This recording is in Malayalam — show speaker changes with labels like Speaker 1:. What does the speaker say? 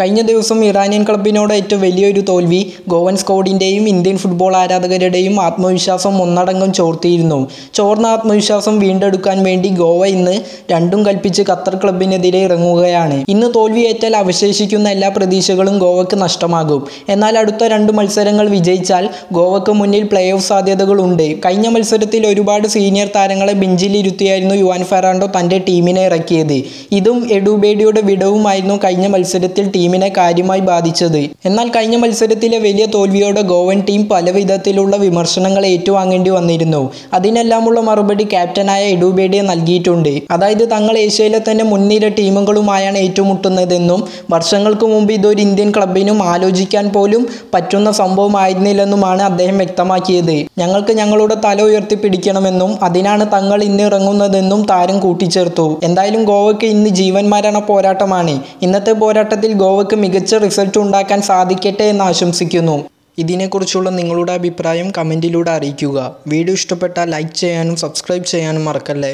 Speaker 1: കഴിഞ്ഞ ദിവസം ഇറാനിയൻ ക്ലബിനോട് ഏറ്റവും വലിയൊരു തോൽവി ഗോവൻ സ്കോഡിന്റെയും ഇന്ത്യൻ ഫുട്ബോൾ ആരാധകരുടെയും ആത്മവിശ്വാസം ഒന്നടങ്കം ചോർത്തിയിരുന്നു. ചോർന്ന ആത്മവിശ്വാസം വീണ്ടെടുക്കാൻ വേണ്ടി ഗോവ ഇന്ന് രണ്ടും കൽപ്പിച്ച് ഖത്തർ ക്ലബിനെതിരെ ഇറങ്ങുകയാണ്. ഇന്ന് തോൽവിയേറ്റാൽ അവശേഷിക്കുന്ന എല്ലാ പ്രതീക്ഷകളും ഗോവയ്ക്ക് നഷ്ടമാകും. എന്നാൽ അടുത്ത രണ്ട് മത്സരങ്ങൾ വിജയിച്ചാൽ ഗോവയ്ക്ക് മുന്നിൽ പ്ലേ ഓഫ് സാധ്യതകളുണ്ട്. കഴിഞ്ഞ മത്സരത്തിൽ ഒരുപാട് സീനിയർ താരങ്ങളെ ബെഞ്ചിലിരുത്തിയായിരുന്നു യുവാൻ ഫെറാണ്ടോ തന്റെ ടീമിനെ ഇറക്കിയത്. ഇതും എഡുബേഡിയുടെ വിടവുമായിരുന്നു കഴിഞ്ഞ മത്സരത്തിൽ ടീമിനെ കാര്യമായി ബാധിച്ചത്. എന്നാൽ കഴിഞ്ഞ മത്സരത്തിലെ വലിയ തോൽവിയോടെ ഗോവൻ ടീം പല വിധത്തിലുള്ള വിമർശനങ്ങൾ ഏറ്റുവാങ്ങേണ്ടി വന്നിരുന്നു. അതിനെല്ലാമുള്ള മറുപടി ക്യാപ്റ്റനായ എഡുബേഡിയെ നൽകിയിട്ടുണ്ട്. അതായത് തങ്ങൾ ഏഷ്യയിലെ തന്നെ മുൻനിര ടീമുകളുമായാണ് ഏറ്റുമുട്ടുന്നതെന്നും വർഷങ്ങൾക്ക് മുമ്പ് ഇതൊരു ഇന്ത്യൻ ക്ലബിനും ആലോചിക്കാൻ പോലും പറ്റുന്ന സംഭവമായിരുന്നില്ലെന്നുമാണ് അദ്ദേഹം വ്യക്തമാക്കിയത്. ഞങ്ങൾക്ക് ഞങ്ങളുടെ തല ഉയർത്തിപ്പിടിക്കണമെന്നും അതിനാണ് തങ്ങൾ ഇന്ന് ഇറങ്ങുന്നതെന്നും താരം കൂട്ടിച്ചേർത്തു. എന്തായാലും ഗോവയ്ക്ക് ഇന്ന് ജീവൻ മരണ പോരാട്ടമാണ്. ഇന്നത്തെ പോരാട്ടത്തിൽ ഗോവയ്ക്ക് മികച്ച റിസൾട്ട് ഉണ്ടാക്കാൻ സാധിക്കട്ടെ എന്ന് ആശംസിക്കുന്നു. ഇതിനെക്കുറിച്ചുള്ള നിങ്ങളുടെ അഭിപ്രായം കമന്റിലൂടെ അറിയിക്കുക. വീഡിയോ ഇഷ്ടപ്പെട്ടാൽ ലൈക്ക് ചെയ്യാനും സബ്സ്ക്രൈബ് ചെയ്യാനും മറക്കല്ലേ?